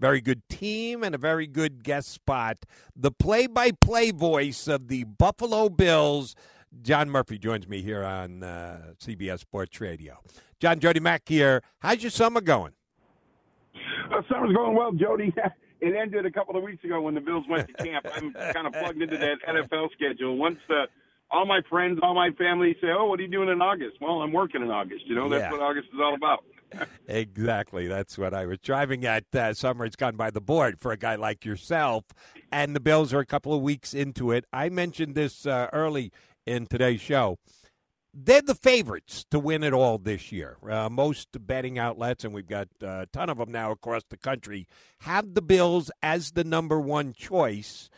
Very good team and a very good guest spot. The play by play voice of the Buffalo Bills, John Murphy, joins me here on uh, CBS Sports Radio. John Jody Mac here. How's your summer going? Uh, summer's going well, Jody. it ended a couple of weeks ago when the Bills went to camp. I'm kind of plugged into that NFL schedule. Once the all my friends, all my family say, "Oh, what are you doing in August?" Well, I'm working in August. You know, that's Yeah. what August is all about. Exactly. That's what I was driving at. Uh, summer has gone by the board for a guy like yourself. And the Bills are a couple of weeks into it. I mentioned this uh, early in today's show. They're the favorites to win it all this year. Uh, most betting outlets, and we've got uh, a ton of them now across the country, have the Bills as the number one choice.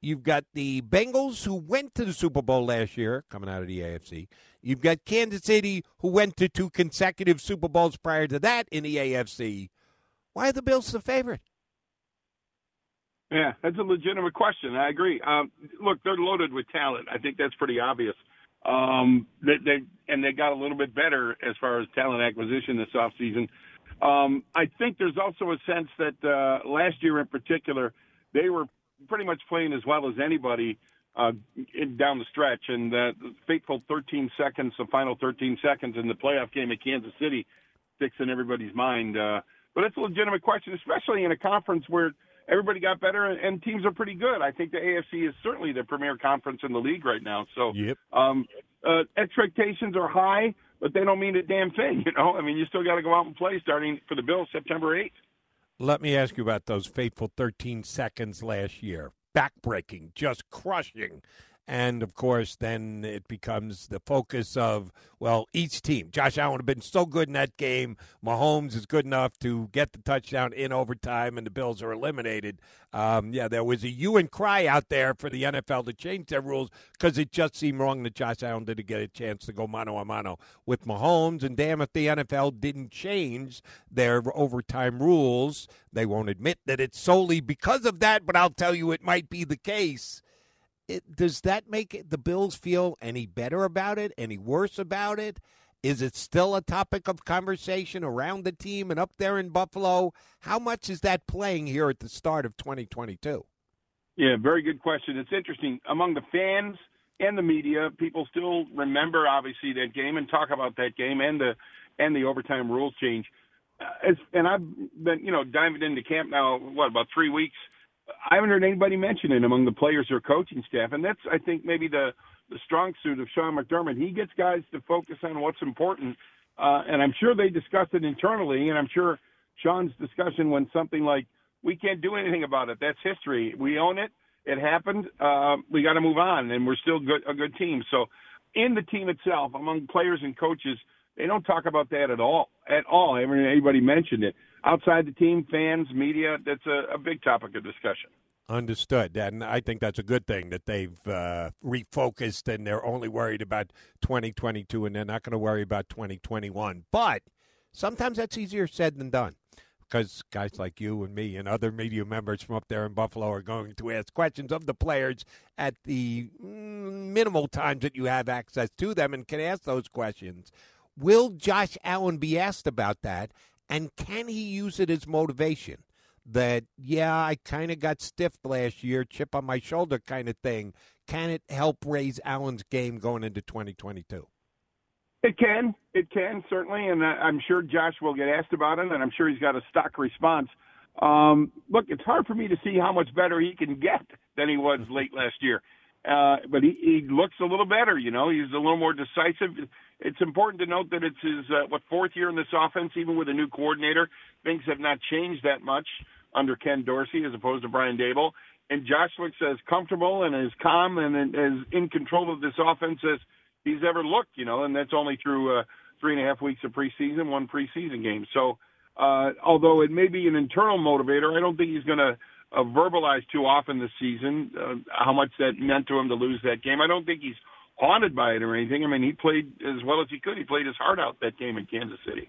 You've got the Bengals who went to the Super Bowl last year, coming out of the AFC. You've got Kansas City who went to two consecutive Super Bowls prior to that in the AFC. Why are the Bills the favorite? Yeah, that's a legitimate question. I agree. Um, look, they're loaded with talent. I think that's pretty obvious. Um, they, they and they got a little bit better as far as talent acquisition this offseason. Um, I think there's also a sense that uh, last year in particular, they were pretty much playing as well as anybody uh, in, down the stretch, and that fateful 13 seconds, the final 13 seconds in the playoff game at Kansas City, sticks in everybody's mind. Uh, but it's a legitimate question, especially in a conference where everybody got better and, and teams are pretty good. I think the AFC is certainly the premier conference in the league right now. So Yep. um, uh, expectations are high, but they don't mean a damn thing. You know, I mean, you still got to go out and play starting for the Bills September 8th. Let me ask you about those fateful 13 seconds last year. Backbreaking, just crushing. And of course, then it becomes the focus of, well, each team. Josh Allen have been so good in that game. Mahomes is good enough to get the touchdown in overtime, and the Bills are eliminated. Um, yeah, there was a hue and cry out there for the NFL to change their rules because it just seemed wrong that Josh Allen didn't get a chance to go mano a mano with Mahomes. And damn if the NFL didn't change their overtime rules. They won't admit that it's solely because of that, but I'll tell you it might be the case. It, does that make the Bills feel any better about it, any worse about it? Is it still a topic of conversation around the team and up there in Buffalo? How much is that playing here at the start of 2022? Yeah, very good question. It's interesting among the fans and the media. People still remember obviously that game and talk about that game and the and the overtime rules change. Uh, as, and I've been you know diving into camp now. What about three weeks? I haven't heard anybody mention it among the players or coaching staff, and that's I think maybe the the strong suit of Sean McDermott. He gets guys to focus on what's important, uh, and I'm sure they discuss it internally, and I'm sure Sean's discussion when something like we can't do anything about it. That's history. We own it. It happened. Uh, we got to move on, and we're still good, a good team. So, in the team itself, among players and coaches, they don't talk about that at all. At all. I haven't anybody mentioned it. Outside the team, fans, media, that's a, a big topic of discussion. Understood. And I think that's a good thing that they've uh, refocused and they're only worried about 2022 and they're not going to worry about 2021. But sometimes that's easier said than done because guys like you and me and other media members from up there in Buffalo are going to ask questions of the players at the mm, minimal times that you have access to them and can ask those questions. Will Josh Allen be asked about that? And can he use it as motivation? That, yeah, I kind of got stiffed last year, chip on my shoulder kind of thing. Can it help raise Allen's game going into 2022? It can. It can, certainly. And I'm sure Josh will get asked about it, and I'm sure he's got a stock response. Um, look, it's hard for me to see how much better he can get than he was late last year. Uh, but he, he looks a little better, you know. He's a little more decisive. It's important to note that it's his uh, what fourth year in this offense, even with a new coordinator. Things have not changed that much under Ken Dorsey as opposed to Brian Daboll. And Josh looks as comfortable and as calm and as in control of this offense as he's ever looked, you know. And that's only through uh, three and a half weeks of preseason, one preseason game. So, uh, although it may be an internal motivator, I don't think he's going to uh, verbalized too often this season uh, how much that meant to him to lose that game. I don't think he's haunted by it or anything. I mean, he played as well as he could. He played his heart out that game in Kansas City.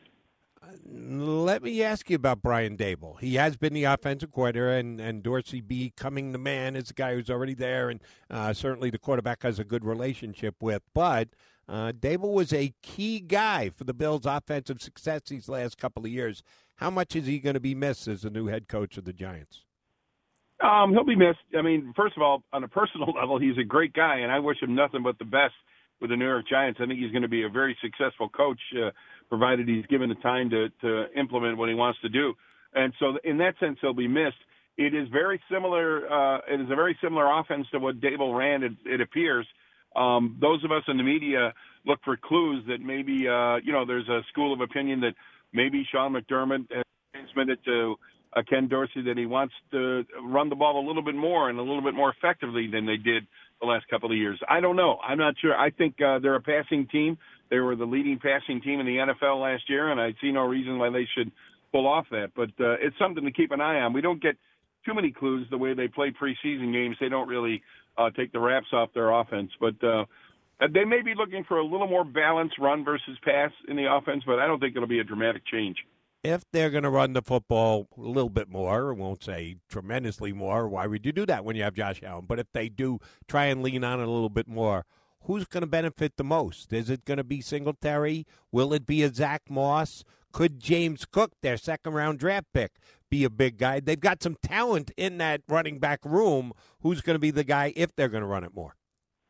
Let me ask you about Brian Daboll. He has been the offensive coordinator, and, and Dorsey becoming the man is the guy who's already there, and uh, certainly the quarterback has a good relationship with. But uh, Daboll was a key guy for the Bills' offensive success these last couple of years. How much is he going to be missed as the new head coach of the Giants? Um, he'll be missed. I mean, first of all, on a personal level, he's a great guy, and I wish him nothing but the best with the New York Giants. I think he's going to be a very successful coach, uh, provided he's given the time to to implement what he wants to do. And so, in that sense, he'll be missed. It is very similar. Uh, it is a very similar offense to what Daboll ran. It, it appears. Um, those of us in the media look for clues that maybe, uh, you know, there's a school of opinion that maybe Sean McDermott has transmitted to uh, Ken Dorsey that he wants to run the ball a little bit more and a little bit more effectively than they did the last couple of years. I don't know. I'm not sure. I think uh, they're a passing team. They were the leading passing team in the NFL last year, and I see no reason why they should pull off that. But uh, it's something to keep an eye on. We don't get too many clues the way they play preseason games. They don't really uh, take the wraps off their offense, but. Uh, they may be looking for a little more balanced run versus pass in the offense, but I don't think it'll be a dramatic change if they're going to run the football a little bit more, I won't say tremendously more, why would you do that when you have Josh Allen? But if they do try and lean on it a little bit more, who's going to benefit the most? Is it going to be Singletary? Will it be a Zach Moss? Could James Cook, their second round draft pick, be a big guy? They've got some talent in that running back room. Who's going to be the guy if they're going to run it more?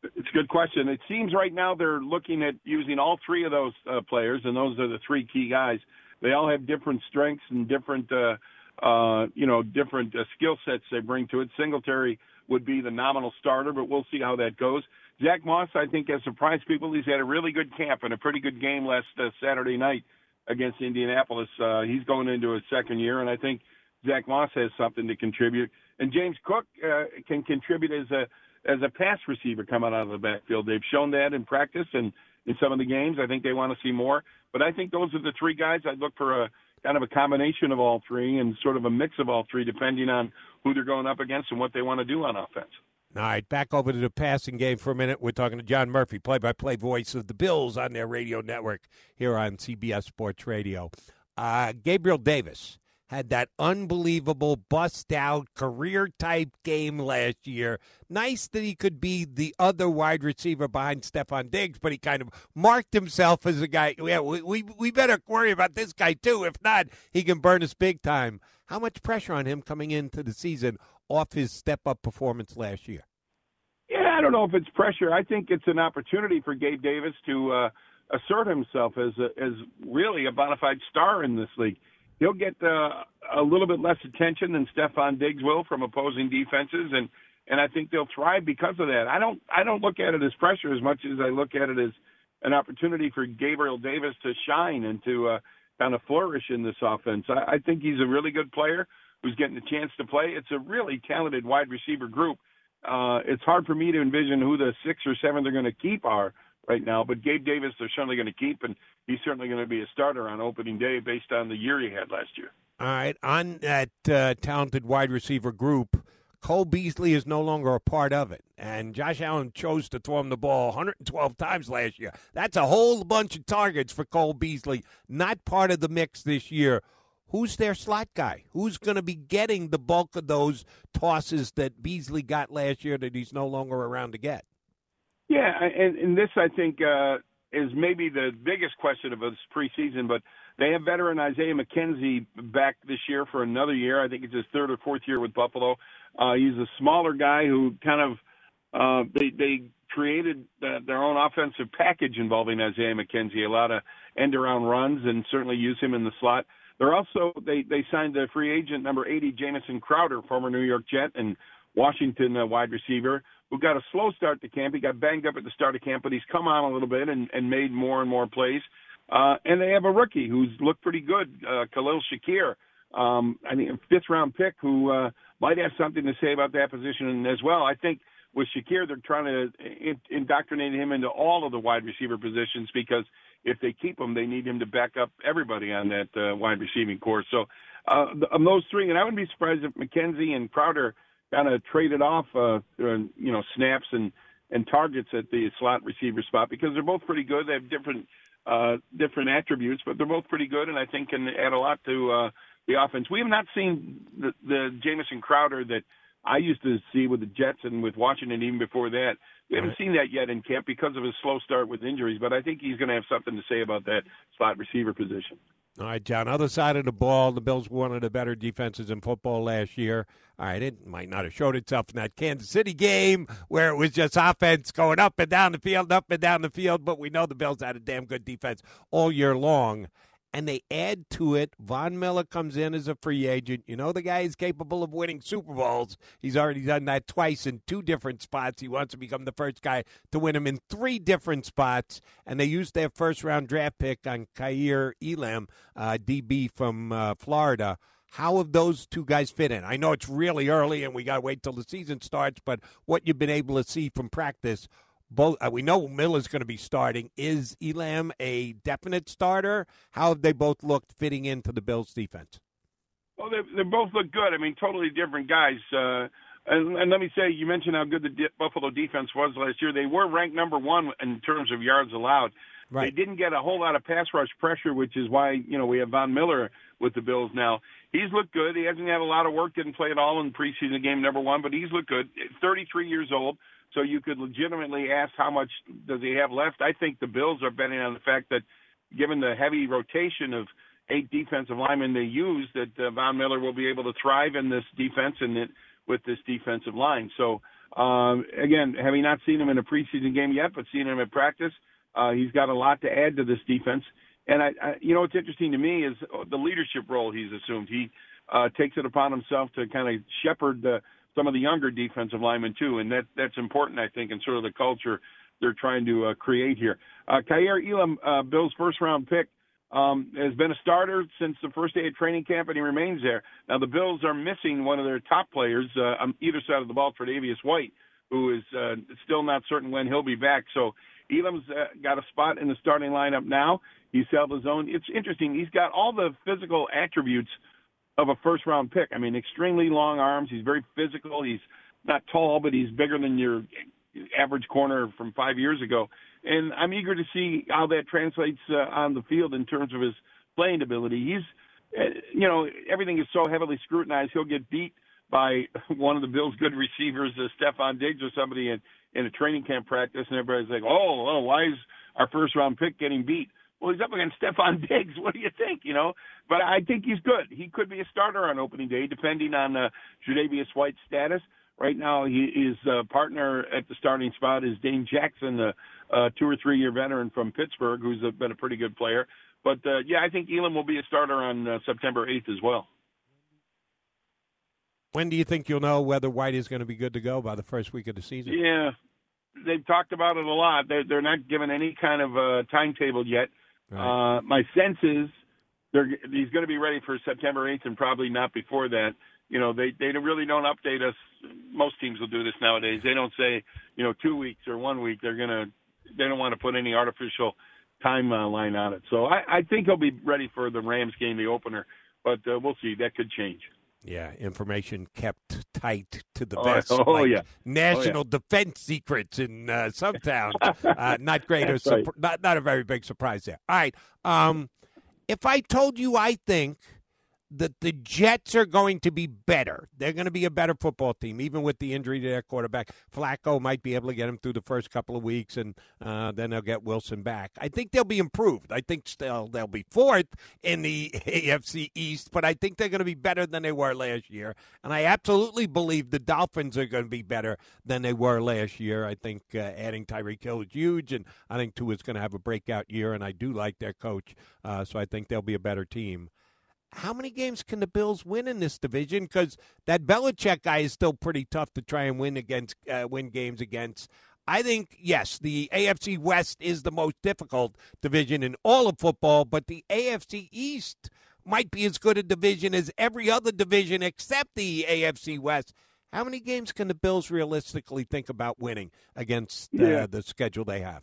It's a good question. It seems right now they're looking at using all three of those uh, players, and those are the three key guys they all have different strengths and different, uh, uh, you know, different uh, skill sets they bring to it. Singletary would be the nominal starter, but we'll see how that goes. Zach Moss, I think, has surprised people. He's had a really good camp and a pretty good game last uh, Saturday night against Indianapolis. Uh, he's going into his second year, and I think Zach Moss has something to contribute. And James Cook uh, can contribute as a as a pass receiver coming out of the backfield. They've shown that in practice and in some of the games. I think they want to see more. But I think those are the three guys I'd look for a kind of a combination of all three and sort of a mix of all three, depending on who they're going up against and what they want to do on offense. All right, back over to the passing game for a minute. We're talking to John Murphy, play by play voice of the Bills on their radio network here on CBS Sports Radio. Uh, Gabriel Davis had that unbelievable bust out career type game last year. Nice that he could be the other wide receiver behind Stefon Diggs, but he kind of marked himself as a guy. Yeah, we, we, we better worry about this guy too. If not, he can burn us big time. How much pressure on him coming into the season off his step up performance last year? Yeah, I don't know if it's pressure. I think it's an opportunity for Gabe Davis to uh, assert himself as a, as really a bona fide star in this league he'll get uh, a little bit less attention than Stefon Diggs will from opposing defenses, and and I think they'll thrive because of that. I don't I don't look at it as pressure as much as I look at it as an opportunity for Gabriel Davis to shine and to uh, kind of flourish in this offense. I, I think he's a really good player who's getting a chance to play. It's a really talented wide receiver group. Uh, it's hard for me to envision who the six or seven they're going to keep are right now. But Gabe Davis, they're certainly going to keep, and he's certainly going to be a starter on opening day based on the year he had last year. All right, on that uh, talented wide receiver group, Cole Beasley is no longer a part of it, and Josh Allen chose to throw him the ball 112 times last year. That's a whole bunch of targets for Cole Beasley, not part of the mix this year. Who's their slot guy? Who's going to be getting the bulk of those tosses that Beasley got last year that he's no longer around to get? Yeah, and, and this I think uh, is maybe the biggest question of this preseason. But they have veteran Isaiah McKenzie back this year for another year. I think it's his third or fourth year with Buffalo. Uh, he's a smaller guy who kind of uh, they they created uh, their own offensive package involving Isaiah McKenzie. A lot of end around runs and certainly use him in the slot. They're also they they signed the free agent number 80 Jamison Crowder, former New York Jet and Washington uh, wide receiver who got a slow start to camp. He got banged up at the start of camp, but he's come on a little bit and, and made more and more plays. Uh, and they have a rookie who's looked pretty good, uh, Khalil Shakir. Um, I mean, fifth round pick who uh, might have something to say about that position as well. I think with Shakir, they're trying to in- indoctrinate him into all of the wide receiver positions because if they keep him, they need him to back up everybody on that uh, wide receiving course. So uh, those three, and I wouldn't be surprised if McKenzie and Crowder kind of traded off, uh, you know, snaps and and targets at the slot receiver spot because they're both pretty good. They have different uh, different attributes, but they're both pretty good, and I think can add a lot to uh, the offense. We have not seen the, the Jamison Crowder that I used to see with the Jets and with Washington even before that. We haven't seen that yet in camp because of his slow start with injuries, but I think he's going to have something to say about that slot receiver position. All right, John. Other side of the ball, the Bills were one of the better defenses in football last year. All right, it might not have showed itself in that Kansas City game where it was just offense going up and down the field, up and down the field, but we know the Bills had a damn good defense all year long and they add to it. Von Miller comes in as a free agent. You know the guy is capable of winning Super Bowls. He's already done that twice in two different spots. He wants to become the first guy to win them in three different spots. And they used their first round draft pick on Kaiir Elam, uh, DB from uh, Florida. How have those two guys fit in? I know it's really early and we got to wait till the season starts, but what you've been able to see from practice, both uh, we know Miller's going to be starting. Is Elam a definite starter? How have they both looked fitting into the Bills' defense? Well, they they both look good. I mean, totally different guys. Uh, and, and let me say, you mentioned how good the D- Buffalo defense was last year. They were ranked number one in terms of yards allowed. Right. They didn't get a whole lot of pass rush pressure, which is why you know we have Von Miller with the Bills now. He's looked good. He hasn't had a lot of work. Didn't play at all in preseason game number one, but he's looked good. 33 years old. So you could legitimately ask how much does he have left. I think the Bills are betting on the fact that, given the heavy rotation of eight defensive linemen they use, that uh, Von Miller will be able to thrive in this defense and it, with this defensive line. So um, again, having not seen him in a preseason game yet, but seeing him at practice, uh, he's got a lot to add to this defense. And I, I, you know, what's interesting to me is the leadership role he's assumed. He uh, takes it upon himself to kind of shepherd the some of the younger defensive linemen too, and that that's important, I think, in sort of the culture they're trying to uh, create here. Uh, Kaiir Elam, uh, Bill's first round pick, um, has been a starter since the first day of training camp, and he remains there. Now the Bills are missing one of their top players uh, on either side of the ball, Tre'Davious White, who is uh, still not certain when he'll be back. So Elam's uh, got a spot in the starting lineup now. He's held his own. It's interesting. He's got all the physical attributes of a first round pick. I mean, extremely long arms. He's very physical. He's not tall, but he's bigger than your average corner from five years ago. And I'm eager to see how that translates uh, on the field in terms of his playing ability. He's, uh, you know, everything is so heavily scrutinized. He'll get beat by one of the Bills' good receivers, uh, Stefon Diggs, or somebody in in a training camp practice, and everybody's like, "Oh, well, why is our first round pick getting beat?" Well, he's up against Stefon Diggs. What do you think? You know, but I think he's good. He could be a starter on opening day, depending on uh, Tre'Davious White's status. Right now, he, his uh, partner at the starting spot is Dane Jackson, the uh, two or three year veteran from Pittsburgh, who's a, been a pretty good player. But uh, yeah, I think Elam will be a starter on uh, September 8th as well. When do you think you'll know whether White is going to be good to go by the first week of the season? Yeah, they've talked about it a lot. They're, they're not given any kind of uh, timetable yet. Right. Uh, my sense is he's going to be ready for September 8th and probably not before that. You know, they they really don't update us. Most teams will do this nowadays. They don't say, you know, two weeks or one week. They're gonna they don't want to put any artificial timeline on it. So I, I think he'll be ready for the Rams game, the opener. But uh, we'll see. That could change. Yeah, information kept tight to the vest. Oh, oh like yeah, national oh, yeah. defense secrets in uh, some towns. uh, not great, or right. not not a very big surprise there. All right, um, if I told you, I think that the Jets are going to be better. They're going to be a better football team, even with the injury to their quarterback. Flacco might be able to get him through the first couple of weeks, and uh, then they'll get Wilson back. I think they'll be improved. I think still they'll be fourth in the AFC East, but I think they're going to be better than they were last year. And I absolutely believe the Dolphins are going to be better than they were last year. I think uh, adding Tyreek Hill is huge, and I think Tua is going to have a breakout year, and I do like their coach, uh, so I think they'll be a better team how many games can the Bills win in this division? Because that Belichick guy is still pretty tough to try and win against, uh, win games against. I think yes, the AFC West is the most difficult division in all of football, but the AFC East might be as good a division as every other division except the AFC West. How many games can the Bills realistically think about winning against uh, yeah. the schedule they have?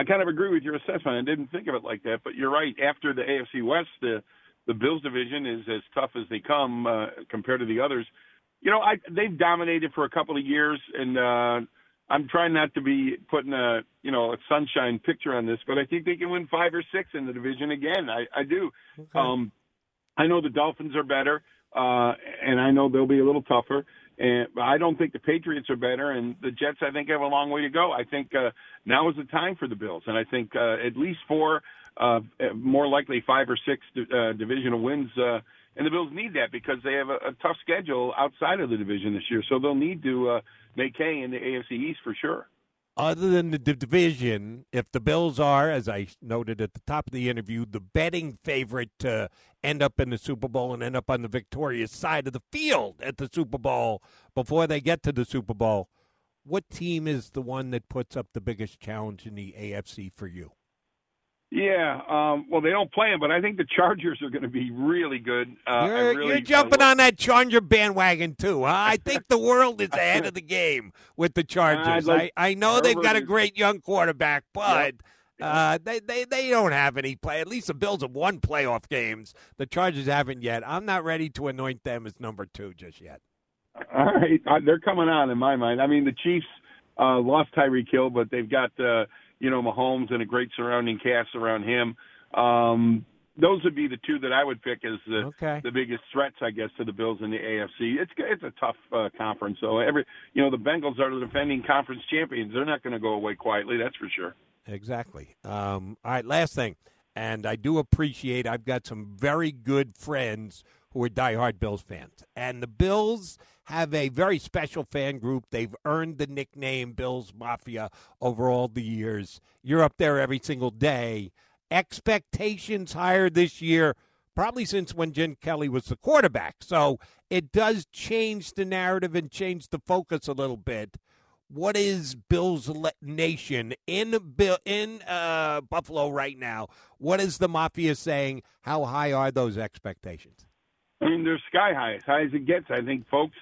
I kind of agree with your assessment. I didn't think of it like that, but you're right. After the AFC West, the the Bills division is as tough as they come uh, compared to the others. You know, I they've dominated for a couple of years, and uh, I'm trying not to be putting a you know a sunshine picture on this, but I think they can win five or six in the division again. I, I do. Okay. Um, I know the Dolphins are better, uh, and I know they'll be a little tougher. And I don't think the Patriots are better, and the Jets I think have a long way to go. I think uh, now is the time for the Bills, and I think uh, at least four, uh, more likely five or six uh, divisional wins. Uh, and the Bills need that because they have a, a tough schedule outside of the division this year, so they'll need to uh, make hay in the AFC East for sure other than the division, if the Bills are, as I noted at the top of the interview, the betting favorite to end up in the Super Bowl and end up on the victorious side of the field at the Super Bowl before they get to the Super Bowl, what team is the one that puts up the biggest challenge in the AFC for you? Yeah, um, well, they don't play him, but I think the Chargers are going to be really good. Uh, you're, really, you're, jumping on that Charger bandwagon too. Huh? I think the world is ahead of the game with the Chargers. Like I, I know Herbert they've got a great young quarterback, but uh, they, they they don't have any play. At least the Bills have won playoff games. The Chargers haven't yet. I'm not ready to anoint them as number two just yet. All right, uh, they're coming on in my mind. I mean, the Chiefs uh, lost Tyreek Hill, but they've got. Uh, you know, Mahomes and a great surrounding cast around him. Um, those would be the two that I would pick as the okay. the biggest threats, I guess, to the Bills in the AFC. It's it's a tough uh, conference, so every you know the Bengals are the defending conference champions. They're not going to go away quietly, that's for sure. Exactly. Um, all right, last thing, and I do appreciate. I've got some very good friends who are diehard Bills fans, and the Bills have a very special fan group. They've earned the nickname Bills Mafia over all the years. You're up there every single day. Expectations higher this year, probably since when Jim Kelly was the quarterback. So it does change the narrative and change the focus a little bit. What is Bills Nation in in uh, Buffalo right now? What is the Mafia saying? How high are those expectations? I mean, they're sky high, as high as it gets. I think folks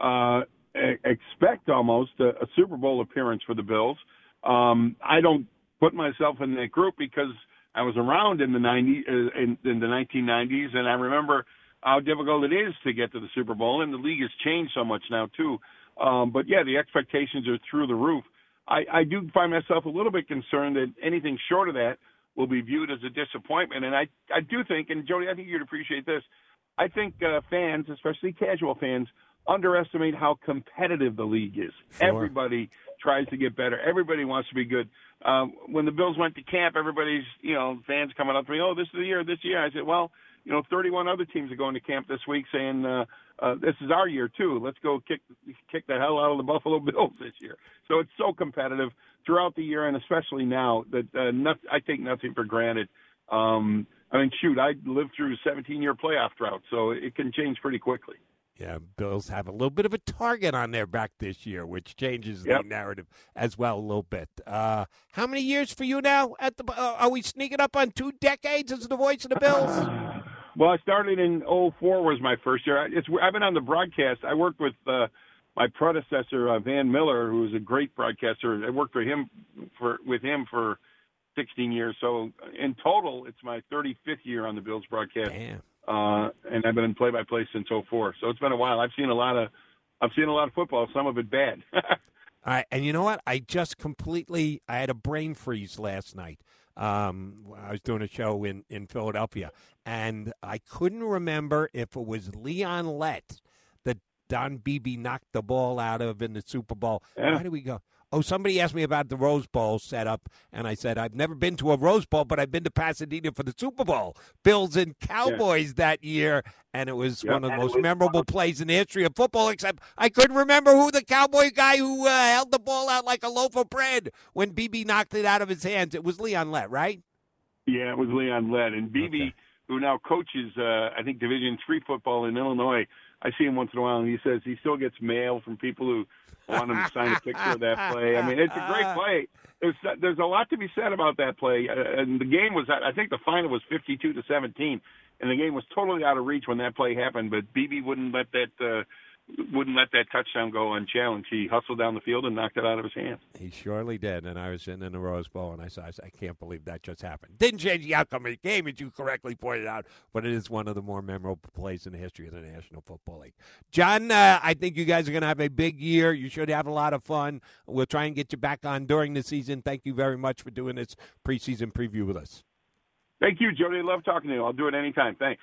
uh, expect almost a, a Super Bowl appearance for the Bills. Um, I don't put myself in that group because I was around in the 90 uh, in, in the 1990s, and I remember how difficult it is to get to the Super Bowl, and the league has changed so much now too. Um, but yeah, the expectations are through the roof. I, I do find myself a little bit concerned that anything short of that will be viewed as a disappointment. And I, I do think, and Jody, I think you'd appreciate this. I think uh, fans, especially casual fans, underestimate how competitive the league is. Sure. Everybody tries to get better. Everybody wants to be good. Um, when the Bills went to camp, everybody's you know fans coming up to me, oh, this is the year, this year. I said, well, you know, 31 other teams are going to camp this week, saying uh, uh, this is our year too. Let's go kick kick the hell out of the Buffalo Bills this year. So it's so competitive throughout the year, and especially now that uh, not, I take nothing for granted. Um, I mean, shoot, I lived through a 17 year playoff drought, so it can change pretty quickly. Yeah, Bills have a little bit of a target on their back this year, which changes yep. the narrative as well a little bit. Uh, how many years for you now? At the uh, are we sneaking up on two decades as the voice of the Bills? well, I started in 04 was my first year. It's, I've been on the broadcast. I worked with uh, my predecessor uh, Van Miller, who was a great broadcaster. I worked for him for with him for 16 years. So in total, it's my 35th year on the Bills broadcast. Uh, and I've been in play by play since '04. So it's been a while. I've seen a lot of I've seen a lot of football. Some of it bad. All right, and you know what? I just completely I had a brain freeze last night. Um, I was doing a show in in Philadelphia, and I couldn't remember if it was Leon Lett that Don Beebe knocked the ball out of in the Super Bowl. Yeah. Why do we go? Oh, somebody asked me about the Rose Bowl setup, and I said, I've never been to a Rose Bowl, but I've been to Pasadena for the Super Bowl. Bills and Cowboys yeah. that year, and it was one of the most memorable plays in the history of football, except I couldn't remember who the Cowboy guy who uh, held the ball out like a loaf of bread when Beebe knocked it out of his hands. It was Leon Lett, right? Yeah, it was Leon Lett. And Beebe, okay. who now coaches, uh, I think, Division three football in Illinois, I see him once in a while, and he says he still gets mail from people who want him to sign a picture of that play. I mean, it's a great play. There's there's a lot to be said about that play, uh, and the game was I think the final was 52 to 17, and the game was totally out of reach when that play happened. But Beebe wouldn't let that. Uh, wouldn't let that touchdown go unchallenged. He hustled down the field and knocked it out of his hands. He surely did. And I was sitting in the Rose Bowl, and I said, I can't believe that just happened. Didn't change the outcome of the game, as you correctly pointed out, but it is one of the more memorable plays in the history of the National Football League. John, uh, I think you guys are going to have a big year. You should have a lot of fun. We'll try and get you back on during the season. Thank you very much for doing this preseason preview with us. Thank you, Jody. Love talking to you. I'll do it anytime. Thanks.